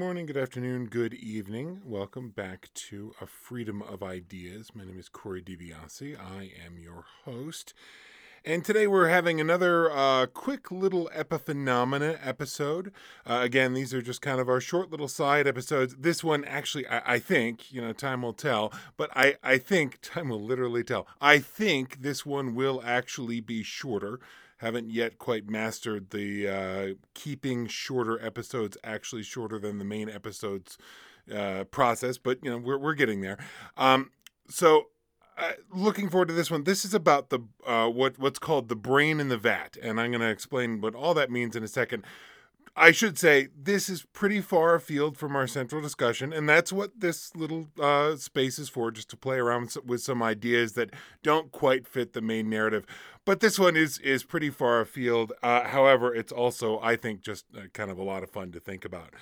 Good morning, good afternoon, good evening. Welcome back to A Freedom of Ideas. My name is Cori Di Biase. I am your host. And today we're having another uh, quick little epiphenomena episode. Uh, again, these are just kind of our short little side episodes. This one, actually, I, I, think, you know, time will tell, but I, I think, time will literally tell. I think this one will actually be shorter haven't yet quite mastered the uh, keeping shorter episodes actually shorter than the main episodes uh, process, but you know we're we're getting there. Um, so. Uh, looking forward to this one. This is about the uh, what what's called the brain in the vat, and I'm going to explain what all that means in a second. I should say this is pretty far afield from our central discussion, and that's what this little uh, space is for, just to play around with some ideas that don't quite fit the main narrative. But this one is is pretty far afield. Uh, however, it's also, I think, just uh, kind of a lot of fun to think about.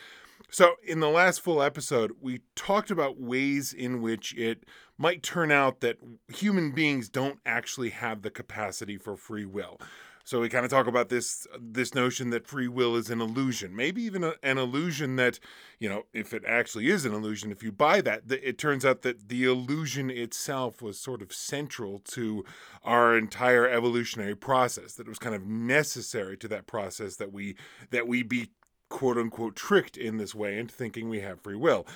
So, in the last full episode, we talked about ways in which it might turn out that human beings don't actually have the capacity for free will. So we kind of talk about this this notion that free will is an illusion, maybe even a, an illusion that, you know, if it actually is an illusion, if you buy that, it turns out that the illusion itself was sort of central to our entire evolutionary process. That it was kind of necessary to that process that we that we be quote unquote tricked in this way into thinking we have free will.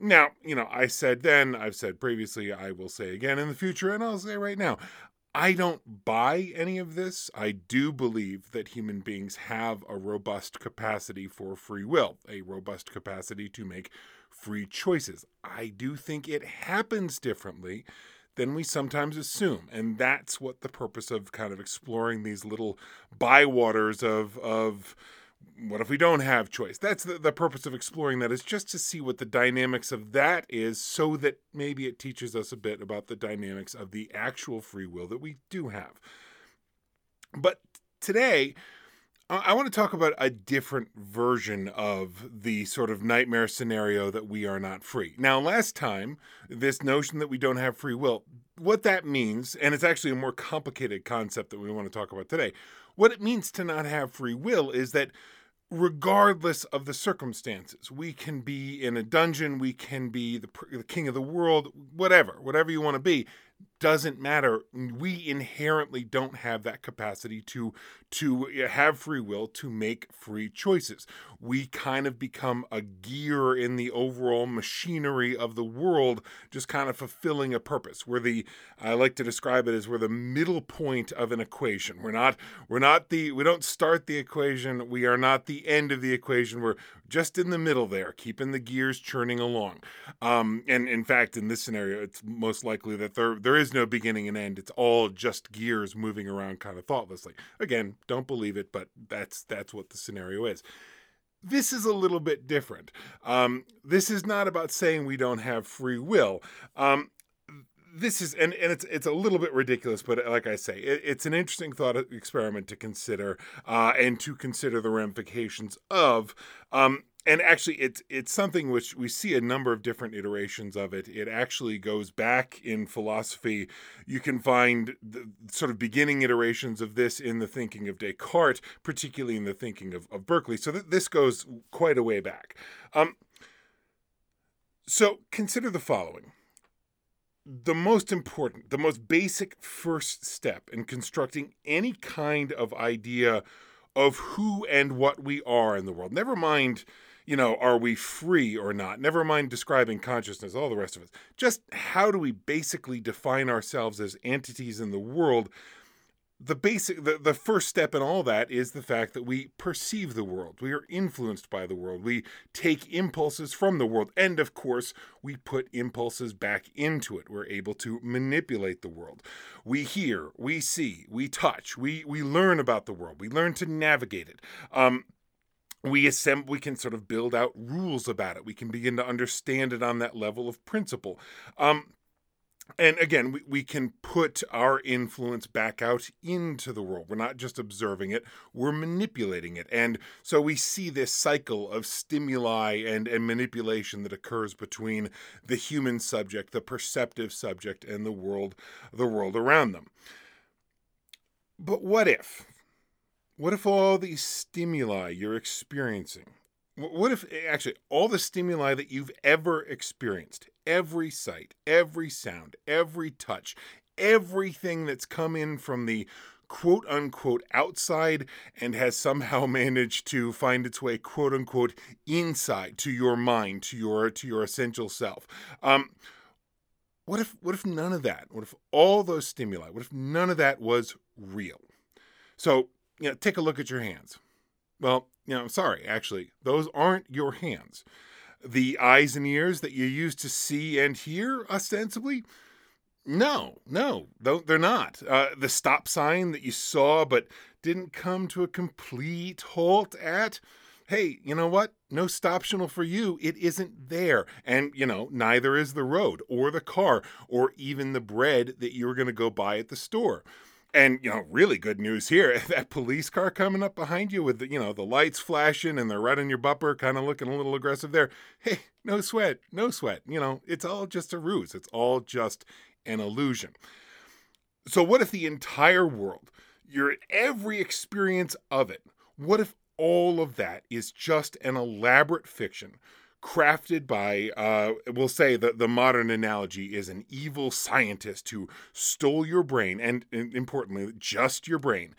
Now, you know, I said then, I've said previously, I will say again in the future, and I'll say right now, I don't buy any of this. I do believe that human beings have a robust capacity for free will, a robust capacity to make free choices. I do think it happens differently than we sometimes assume. And that's what the purpose of kind of exploring these little bywaters of of what if we don't have choice? That's the, the purpose of exploring that is just to see what the dynamics of that is so that maybe it teaches us a bit about the dynamics of the actual free will that we do have. But today, I want to talk about a different version of the sort of nightmare scenario that we are not free. Now, last time, this notion that we don't have free will, what that means, and it's actually a more complicated concept that we want to talk about today. What it means to not have free will is that regardless of the circumstances. We can be in a dungeon, we can be the, the king of the world, whatever, whatever you want to be doesn't matter. We inherently don't have that capacity to to have free will to make free choices. We kind of become a gear in the overall machinery of the world just kind of fulfilling a purpose. We're the i like to describe it as we're the middle point of an equation. We're not we're not the we don't start the equation. We are not the end of the equation. We're just in the middle there keeping the gears churning along. Um, and in fact in this scenario it's most likely that there there is no beginning and end. It's all just gears moving around kind of thoughtlessly. Again, don't believe it, but that's that's what the scenario is. This is a little bit different. Um, this is not about saying we don't have free will. Um, this is and, and it's it's a little bit ridiculous but like i say it, it's an interesting thought experiment to consider uh, and to consider the ramifications of um, and actually it's it's something which we see a number of different iterations of it. It actually goes back in philosophy. You can find the sort of beginning iterations of this in the thinking of descartes particularly in the thinking of, of berkeley. So th- this goes quite a way back. Um, so consider the following. The most important the most basic first step in constructing any kind of idea of who and what we are in the world never mind you know, are we free or not? Never mind describing consciousness, all the rest of it. Just how do we basically define ourselves as entities in the world? The basic the, the first step in all that is the fact that we perceive the world. We are influenced by the world. We take impulses from the world. And of course, we put impulses back into it. We're able to manipulate the world. We hear, we see, we touch, we we learn about the world. We learn to navigate it. Um, we assemble we can sort of build out rules about it. We can begin to understand it on that level of principle. Um, and again we, we can put our influence back out into the world. We're not just observing it we're manipulating it. And so we see this cycle of stimuli and, and manipulation that occurs between the human subject the perceptive subject and the world the world around them. But what if what if all these stimuli you're experiencing what if actually all the stimuli that you've ever experienced, every sight, every sound, every touch, everything that's come in from the quote unquote outside and has somehow managed to find its way quote unquote inside to your mind, to your to your essential self. Um, what if what if none of that? What if all those stimuli? What if none of that was real? So, you know, take a look at your hands. Well, you know, sorry, actually, those aren't your hands. The eyes and ears that you use to see and hear, ostensibly, no, no, they're not. Uh, the stop sign that you saw but didn't come to a complete halt at, hey, you know what? No stop signal for you. It isn't there. And, you know, neither is the road or the car or even the bread that you were going to go buy at the store. And you know, really good news here. That police car coming up behind you with the, you know, the lights flashing and they're right on your bumper, kind of looking a little aggressive there. Hey, no sweat, no sweat. You know, it's all just a ruse. It's all just an illusion. So what if the entire world, your every experience of it, what if all of that is just an elaborate fiction crafted by, uh, we'll say that the modern analogy is an evil scientist who stole your brain, and, and importantly, just your brain,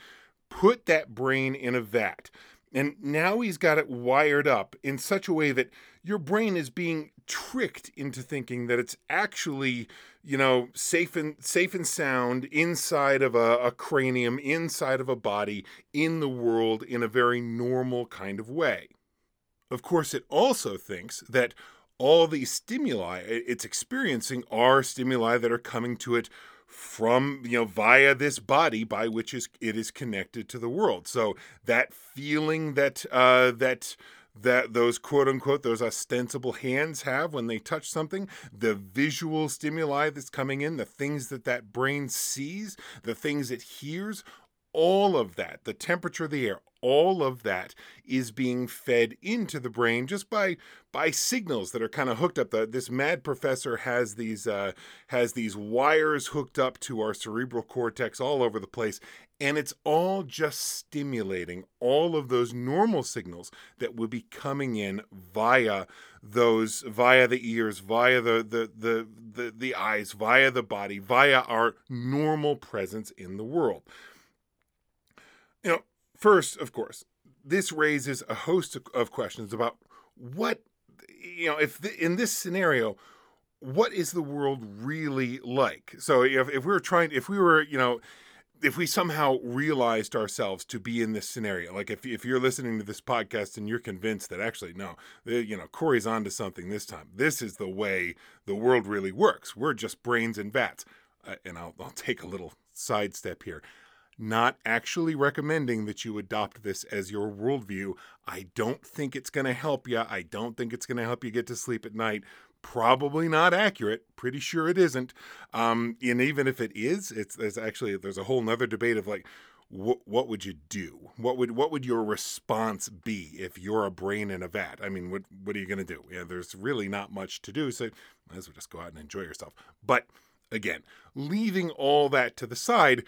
put that brain in a vat. And now he's got it wired up in such a way that your brain is being tricked into thinking that it's actually, you know, safe and safe and sound inside of a, a cranium, inside of a body, in the world in a very normal kind of way. Of course, it also thinks that all these stimuli it's experiencing are stimuli that are coming to it from you know via this body by which is it is connected to the world. So that feeling that uh that that those quote unquote those ostensible hands have when they touch something the visual stimuli that's coming in the things that that brain sees the things it hears all of that, the temperature of the air, all of that is being fed into the brain just by by signals that are kind of hooked up. The, this mad professor has these uh, has these wires hooked up to our cerebral cortex all over the place, and it's all just stimulating all of those normal signals that would be coming in via those via the ears, via the the the the, the eyes, via the body, via our normal presence in the world. You know, first, of course, this raises a host of questions about what, you know, if the, in this scenario, what is the world really like? So if, if we were trying, if we were, you know, if we somehow realized ourselves to be in this scenario, like if, if you're listening to this podcast and you're convinced that actually, no, you know, Cori's onto something this time. This is the way the world really works. We're just brains and vats. Uh, and I'll, I'll take a little sidestep here not actually recommending that you adopt this as your worldview. I don't think it's going to help you. I don't think it's going to help you get to sleep at night. Probably not accurate. Pretty sure it isn't. Um, and even if it is, it's actually there's a whole nother debate of like, what what would you do? What would what would your response be if you're a brain in a vat? I mean, what what are you going to do? Yeah, there's really not much to do. So might as well just go out and enjoy yourself. But again, leaving all that to the side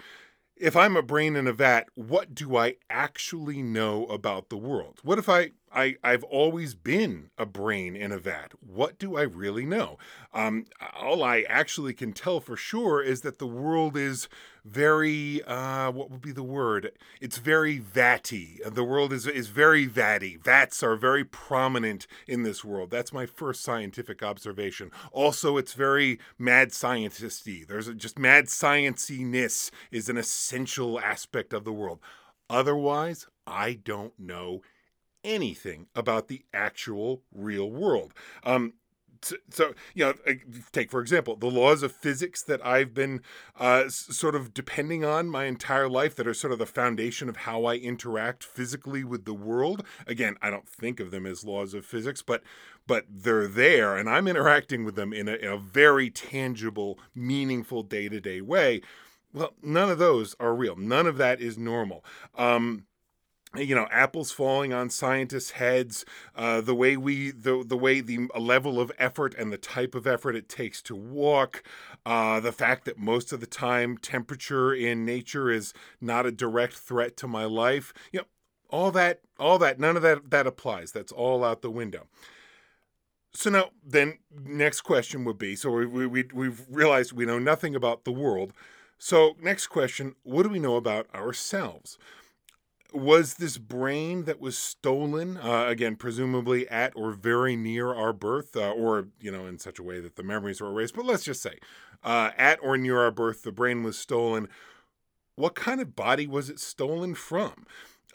if I'm a brain in a vat, what do I actually know about the world? What if I I, I've always been a brain in a vat. What do I really know? Um, all I actually can tell for sure is that the world is very, uh, what would be the word? It's very vatty. The world is, is very vatty. Vats are very prominent in this world. That's my first scientific observation. Also, it's very mad scientisty. There's just mad scienciness is an essential aspect of the world. Otherwise, I don't know anything about the actual real world. Um, so, you know take for example the laws of physics that i've been uh, sort of depending on my entire life that are sort of the foundation of how i interact physically with the world. Again i don't think of them as laws of physics but but they're there and i'm interacting with them in a, in a very tangible meaningful day-to-day way. Well none of those are real. None of that is normal. Um, you know apples falling on scientists heads uh, the way we the, the way the level of effort and the type of effort it takes to walk uh, the fact that most of the time temperature in nature is not a direct threat to my life you know all that all that none of that that applies. That's all out the window. So now then next question would be so we, we, we've realized we know nothing about the world. So next question what do we know about ourselves was this brain that was stolen uh, again presumably at or very near our birth uh, or you know in such a way that the memories were erased but let's just say uh, at or near our birth the brain was stolen. What kind of body was it stolen from?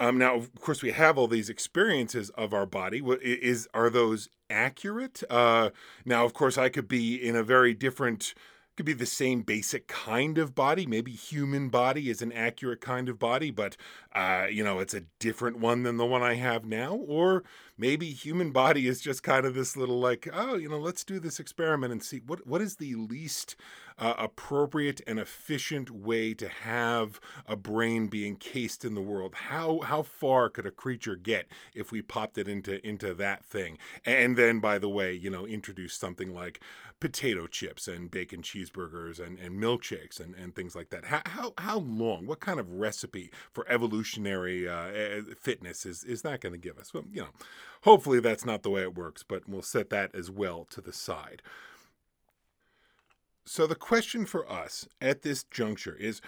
Um, now of course we have all these experiences of our body. What is are those accurate? Uh, now of course i could be in a very different could be the same basic kind of body. Maybe human body is an accurate kind of body, but uh, you know, it's a different one than the one I have now. Or maybe human body is just kind of this little like, oh, you know, let's do this experiment and see what what is the least uh, appropriate and efficient way to have a brain be encased in the world. How how far could a creature get if we popped it into into that thing? And then, by the way, you know, introduce something like potato chips and bacon cheeseburgers and, and milkshakes and, and things like that. How, how, how long, what kind of recipe for evolutionary uh, fitness is, is that going to give us? Well, you know, hopefully that's not the way it works, but we'll set that as well to the side. So the question for us at this juncture is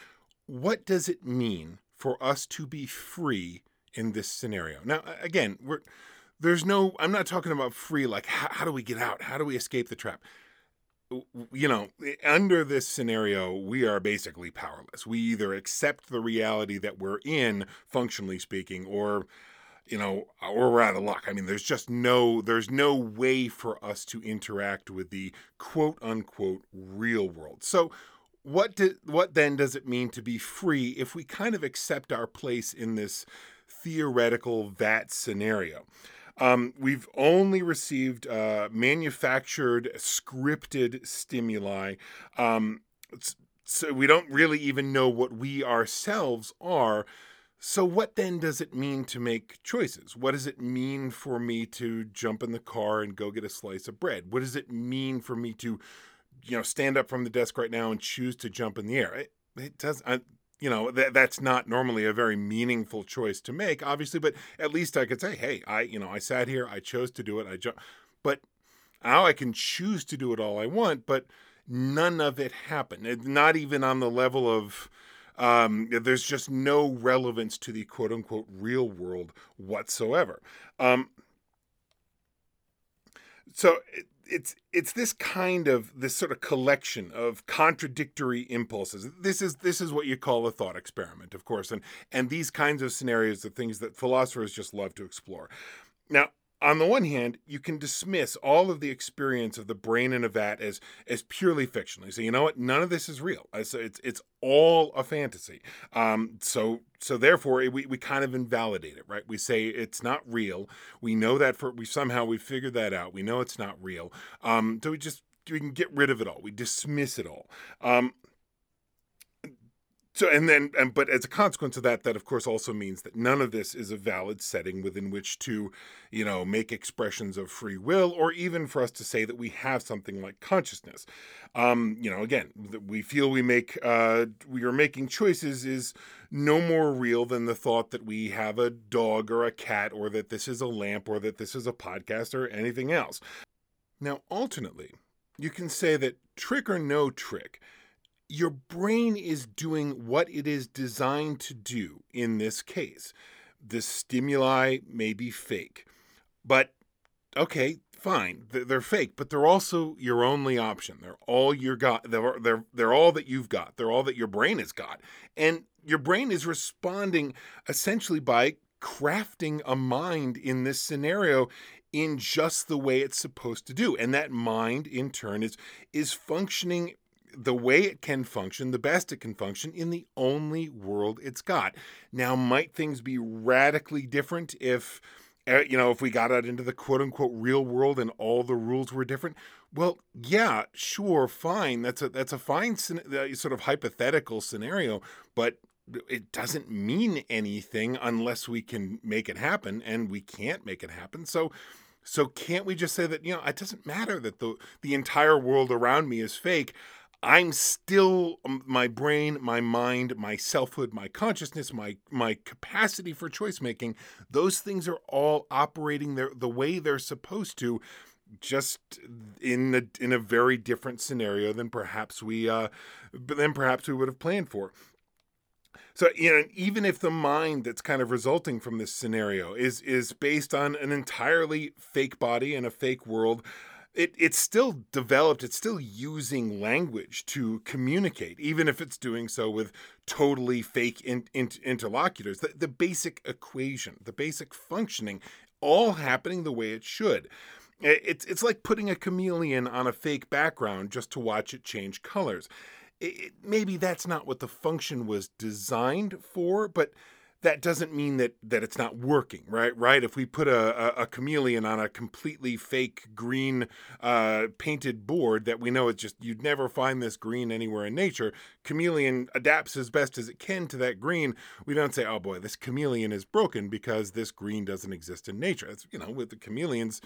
what does it mean for us to be free in this scenario? Now, again, we're there's no i'm not talking about free like how, how, do we get out how do we escape the trap you know, eh, under this scenario, we are basically powerless. We either accept the reality that we're in, functionally speaking, or you know, or we're out of luck. I mean, there's just no there's no way for us to interact with the quote unquote real world. So what do, what then does it mean to be free if we kind of accept our place in this theoretical VAT scenario? Um, we've only received uh, manufactured, scripted stimuli. Um, so we don't really even know what we ourselves are. So, what then does it mean to make choices? What does it mean for me to jump in the car and go get a slice of bread? What does it mean for me to, you know, stand up from the desk right now and choose to jump in the air? It, it does. I, you know that that's not normally a very meaningful choice to make obviously but at least i could say hey i you know i sat here i chose to do it i ju- but now i can choose to do it all i want but none of it happened not even on the level of um, there's just no relevance to the quote unquote real world whatsoever. Um, so it, it's it's this kind of this sort of collection of contradictory impulses. This is this is what you call a thought experiment of course and and these kinds of scenarios are things that philosophers just love to explore. Now on the one hand, you can dismiss all of the experience of the brain in a vat as as purely fictional. You say, you know what, none of this is real. It's it's, all a fantasy. Um, so so therefore, we, we kind of invalidate it, right? We say it's not real. We know that for we somehow we figured that out. We know it's not real. Um, so we just we can get rid of it all. We dismiss it all. Um, so and then and but as a consequence of that that of course also means that none of this is a valid setting within which to you know make expressions of free will or even for us to say that we have something like consciousness. Um you know again we feel we make uh we are making choices is no more real than the thought that we have a dog or a cat or that this is a lamp or that this is a podcast or anything else. Now alternately you can say that trick or no trick your brain is doing what it is designed to do in this case. The stimuli may be fake, but okay, fine, they're fake, but they're also your only option. They're all you got. They're, they're they're all that you've got. They're all that your brain has got, and your brain is responding essentially by crafting a mind in this scenario in just the way it's supposed to do and that mind in turn is is functioning the way it can function, the best it can function in the only world it's got. Now, might things be radically different if, eh, you know, if we got out into the quote unquote real world and all the rules were different? Well, yeah, sure, fine. That's a that's a fine uh, sort of hypothetical scenario, but it doesn't mean anything unless we can make it happen, and we can't make it happen. So so can't we just say that you know it doesn't matter that the the entire world around me is fake? I'm still um, my brain, my mind, my selfhood, my consciousness, my my capacity for choice making. Those things are all operating the the way they're supposed to, just in a in a very different scenario than perhaps we uh than perhaps we would have planned for. So you know, even if the mind that's kind of resulting from this scenario is is based on an entirely fake body and a fake world, it, it's still developed, it's still using language to communicate, even if it's doing so with totally fake in, in, interlocutors. The, the basic equation, the basic functioning, all happening the way it should. It's, it's like putting a chameleon on a fake background just to watch it change colors. It, maybe that's not what the function was designed for, but that doesn't mean that that it's not working, right? Right? If we put a, a, a chameleon on a completely fake green uh, painted board that we know it's just you'd never find this green anywhere in nature, chameleon adapts as best as it can to that green. We don't say, "Oh boy, this chameleon is broken because this green doesn't exist in nature." You know with the chameleons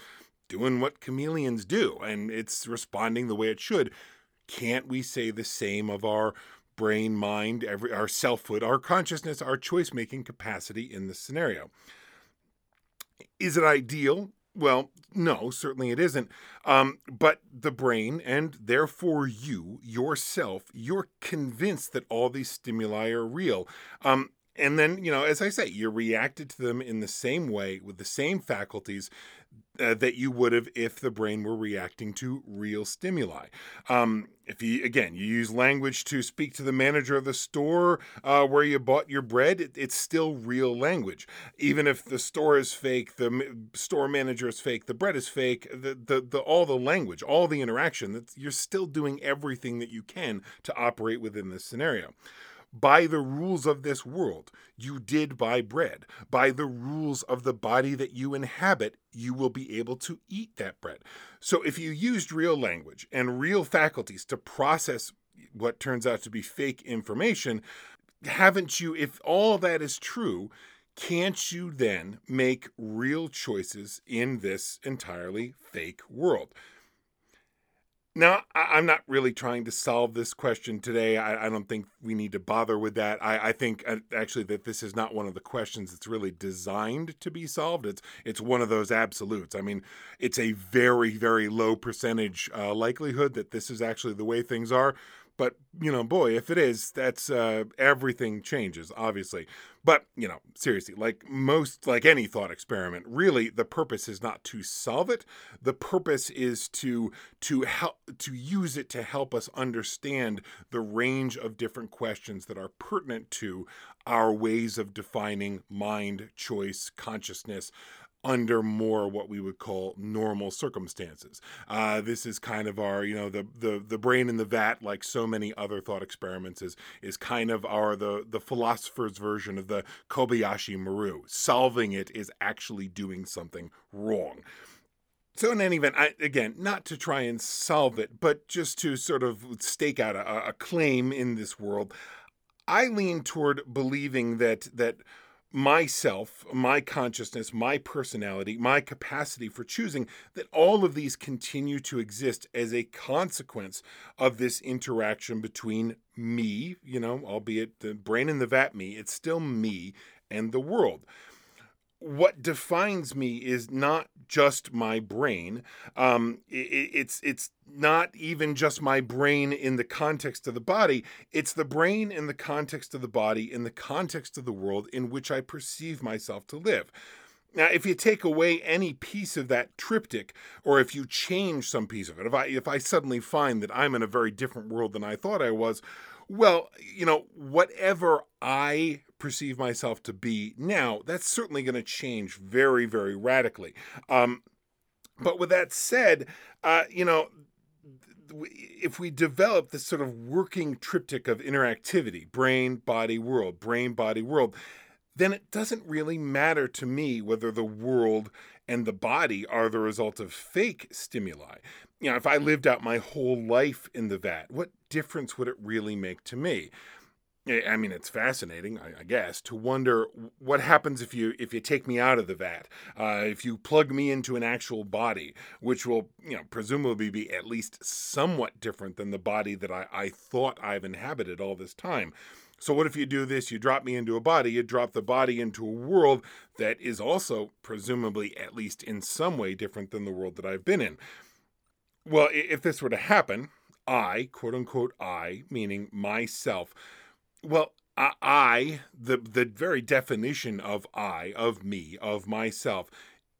doing what chameleons do, and it's responding the way it should. Can't we say the same of our brain, mind, every our selfhood, our consciousness, our choice making capacity in this scenario. Is it ideal? Well, no, certainly it isn't. Um, but the brain, and therefore you, yourself, you're convinced that all these stimuli are real. Um, and then, you know, as I say, you reacted to them in the same way with the same faculties uh, that you would have if the brain were reacting to real stimuli. Um, if you again you use language to speak to the manager of the store uh, where you bought your bread, it, it's still real language. Even if the store is fake, the store manager is fake, the bread is fake, the the, the all the language, all the interaction, that you're still doing everything that you can to operate within this scenario by the rules of this world, you did buy bread. By the rules of the body that you inhabit, you will be able to eat that bread. So if you used real language and real faculties to process what turns out to be fake information, haven't you, if all that is true, can't you then make real choices in this entirely fake world? Now, I'm not really trying to solve this question today. I, I don't think we need to bother with that. I, I, think uh, actually that this is not one of the questions that's really designed to be solved. It's it's one of those absolutes. I mean, it's a very very low percentage uh, likelihood that this is actually the way things are. But you know, boy, if it is, that's uh, everything changes, obviously. But you know, seriously, like most, like any thought experiment, really, the purpose is not to solve it. The purpose is to to help to use it to help us understand the range of different questions that are pertinent to our ways of defining mind, choice, consciousness, under more what we would call normal circumstances. Uh, this is kind of our, you know, the the the brain in the vat, like so many other thought experiments, is is kind of our the the philosopher's version of the Kobayashi Maru. Solving it is actually doing something wrong. So in any event, I, again, not to try and solve it, but just to sort of stake out a, a claim in this world, I lean toward believing that that myself, my consciousness, my personality, my capacity for choosing, that all of these continue to exist as a consequence of this interaction between me, you know, albeit the brain in the vat me, it's still me and the world what defines me is not just my brain. Um, it, it's it's not even just my brain in the context of the body. It's the brain in the context of the body, in the context of the world in which I perceive myself to live. Now, if you take away any piece of that triptych, or if you change some piece of it, if I if I suddenly find that I'm in a very different world than I thought I was, well, you know, whatever I perceive myself to be now, that's certainly going to change very, very radically. Um, but with that said, uh, you know, if we develop this sort of working triptych of interactivity brain, body, world, brain, body, world then it doesn't really matter to me whether the world and the body are the result of fake stimuli. You know, if I lived out my whole life in the vat, what difference would it really make to me? I mean, it's fascinating, I, guess, to wonder what happens if you if you take me out of the vat, uh, if you plug me into an actual body, which will, you know, presumably be at least somewhat different than the body that I, I thought I've inhabited all this time. So, what if you do this? You drop me into a body, you drop the body into a world that is also, presumably, at least in some way, different than the world that I've been in. Well, if this were to happen, I, quote unquote, I, meaning myself, well, I, the the very definition of I, of me, of myself,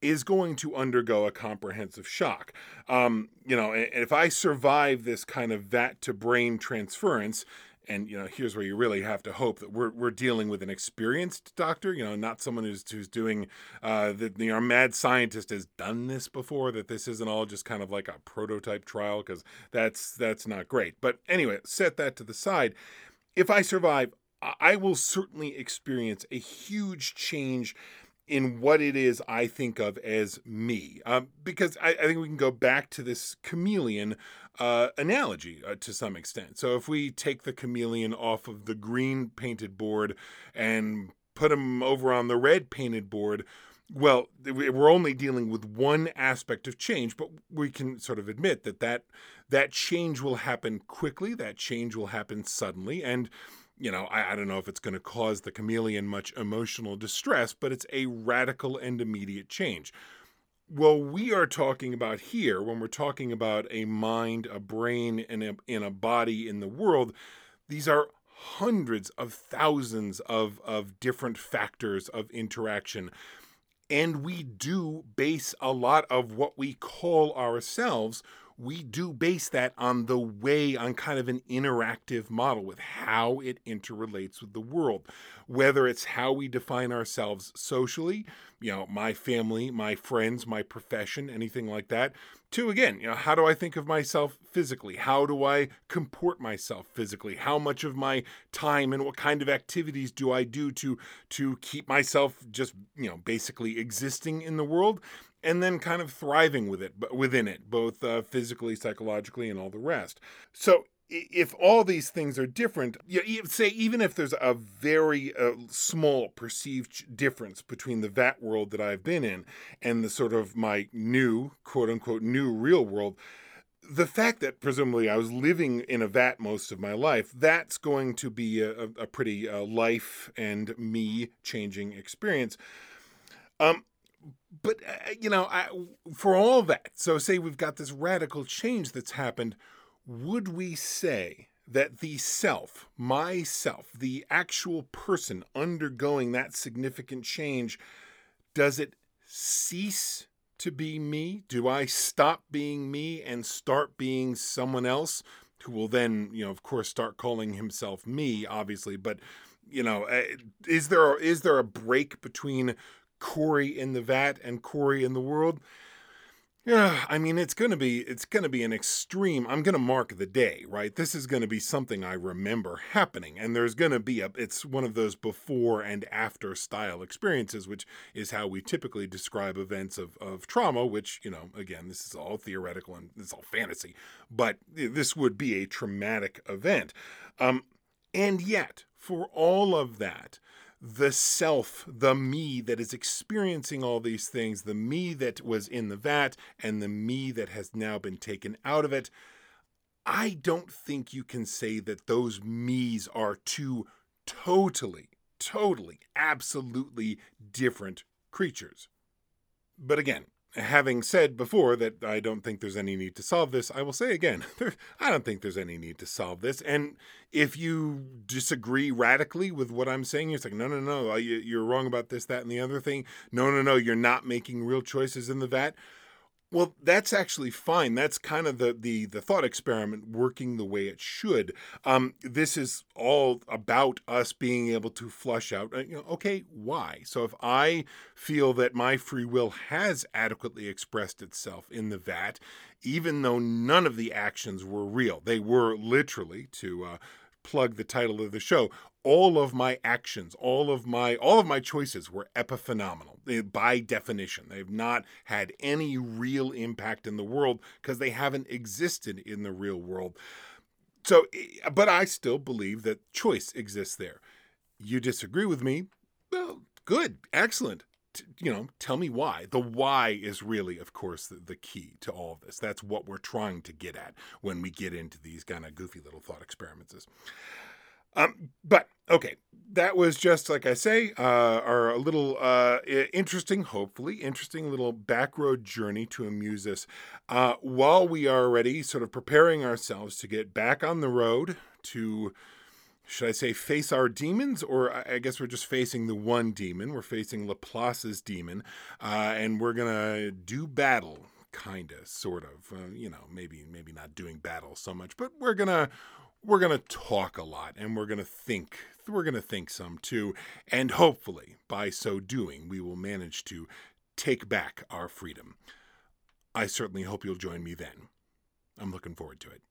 is going to undergo a comprehensive shock. Um, you know, if I survive this kind of vat to brain transference, and you know, here's where you really have to hope that we're we're dealing with an experienced doctor, you know, not someone who's who's doing uh, the you know, mad scientist has done this before. That this isn't all just kind of like a prototype trial because that's that's not great. But anyway, set that to the side if I survive, I will certainly experience a huge change in what it is I think of as me. Um, because I, I, think we can go back to this chameleon uh, analogy uh, to some extent. So if we take the chameleon off of the green painted board and put him over on the red painted board, well, we're only dealing with one aspect of change, but we can sort of admit that that, that change will happen quickly, that change will happen suddenly, and you know, I, I don't know if it's going to cause the chameleon much emotional distress, but it's a radical and immediate change. Well, we are talking about here, when we're talking about a mind, a brain, and a, in a body in the world, these are hundreds of thousands of, of different factors of interaction and we do base a lot of what we call ourselves, we do base that on the way, on kind of an interactive model with how it interrelates with the world. Whether it's how we define ourselves socially, you know, my family, my friends, my profession, anything like that, Two, again, you know, how do I think of myself physically? How do I comport myself physically? How much of my time and what kind of activities do I do to to keep myself just, you know, basically existing in the world? And then kind of thriving with it within it both uh, physically psychologically and all the rest so if all these things are different, you say even if there's a very uh, small perceived difference between the vat world that I've been in and the sort of my new quote unquote new real world, the fact that presumably I was living in a vat most of my life, that's going to be a, a pretty uh, life and me changing experience. Um, but uh, you know, I, for all that, so say we've got this radical change that's happened would we say that the self, myself, the actual person undergoing that significant change, does it cease to be me? Do I stop being me and start being someone else who will then, you know, of course, start calling himself me, obviously, but you know, eh, is there is there a break between Cori in the vat and Cori in the world? Yeah, I mean it's to be it's to be an extreme. I'm to mark the day, right? This is to be something I remember happening and there's to be a it's one of those before and after style experiences, which is how we typically describe events of of trauma, which, you know, again, this is all theoretical and it's all fantasy, but this would be a traumatic event. Um and yet, for all of that, the self, the me that is experiencing all these things, the me that was in the vat and the me that has now been taken out of it, I don't think you can say that those me's are two totally, totally, absolutely different creatures. But again, having said before that I don't think there's any need to solve this, I will say again, I don't think there's any need to solve this. And if you disagree radically with what I'm saying, you're like, no, no, no, uh, you're wrong about this, that, and the other thing. No, no, no, you're not making real choices in the vat. Well, that's actually fine. That's kind of the the the thought experiment working the way it should. Um, this is all about us being able to flush out. Uh, you know, okay, why? So if I feel that my free will has adequately expressed itself in the vat, even though none of the actions were real, they were literally to uh, plug the title of the show all of my actions all of my all of my choices were epiphenomenal eh, by definition they've not had any real impact in the world because they haven't existed in the real world so, but I still believe that choice exists there. You disagree with me? Well, good, excellent. You know, tell me why. The why is really, of course, the, the key to all of this. That's what we're trying to get at when we get into these kind of goofy little thought experiments. Um, but okay, that was just like I say, uh, our little uh, interesting, hopefully interesting little back road journey to amuse us uh, while we are already sort of preparing ourselves to get back on the road to. Should I say face our demons, or I guess we're just facing the one demon? We're facing Laplace's demon, uh, and we're gonna do battle kind of sort of uh, you know maybe maybe not doing battle so much but we're gonna we're going to talk a lot and we're going to think we're going to think some too and hopefully by so doing we will manage to take back our freedom. I certainly hope you'll join me then. I'm looking forward to it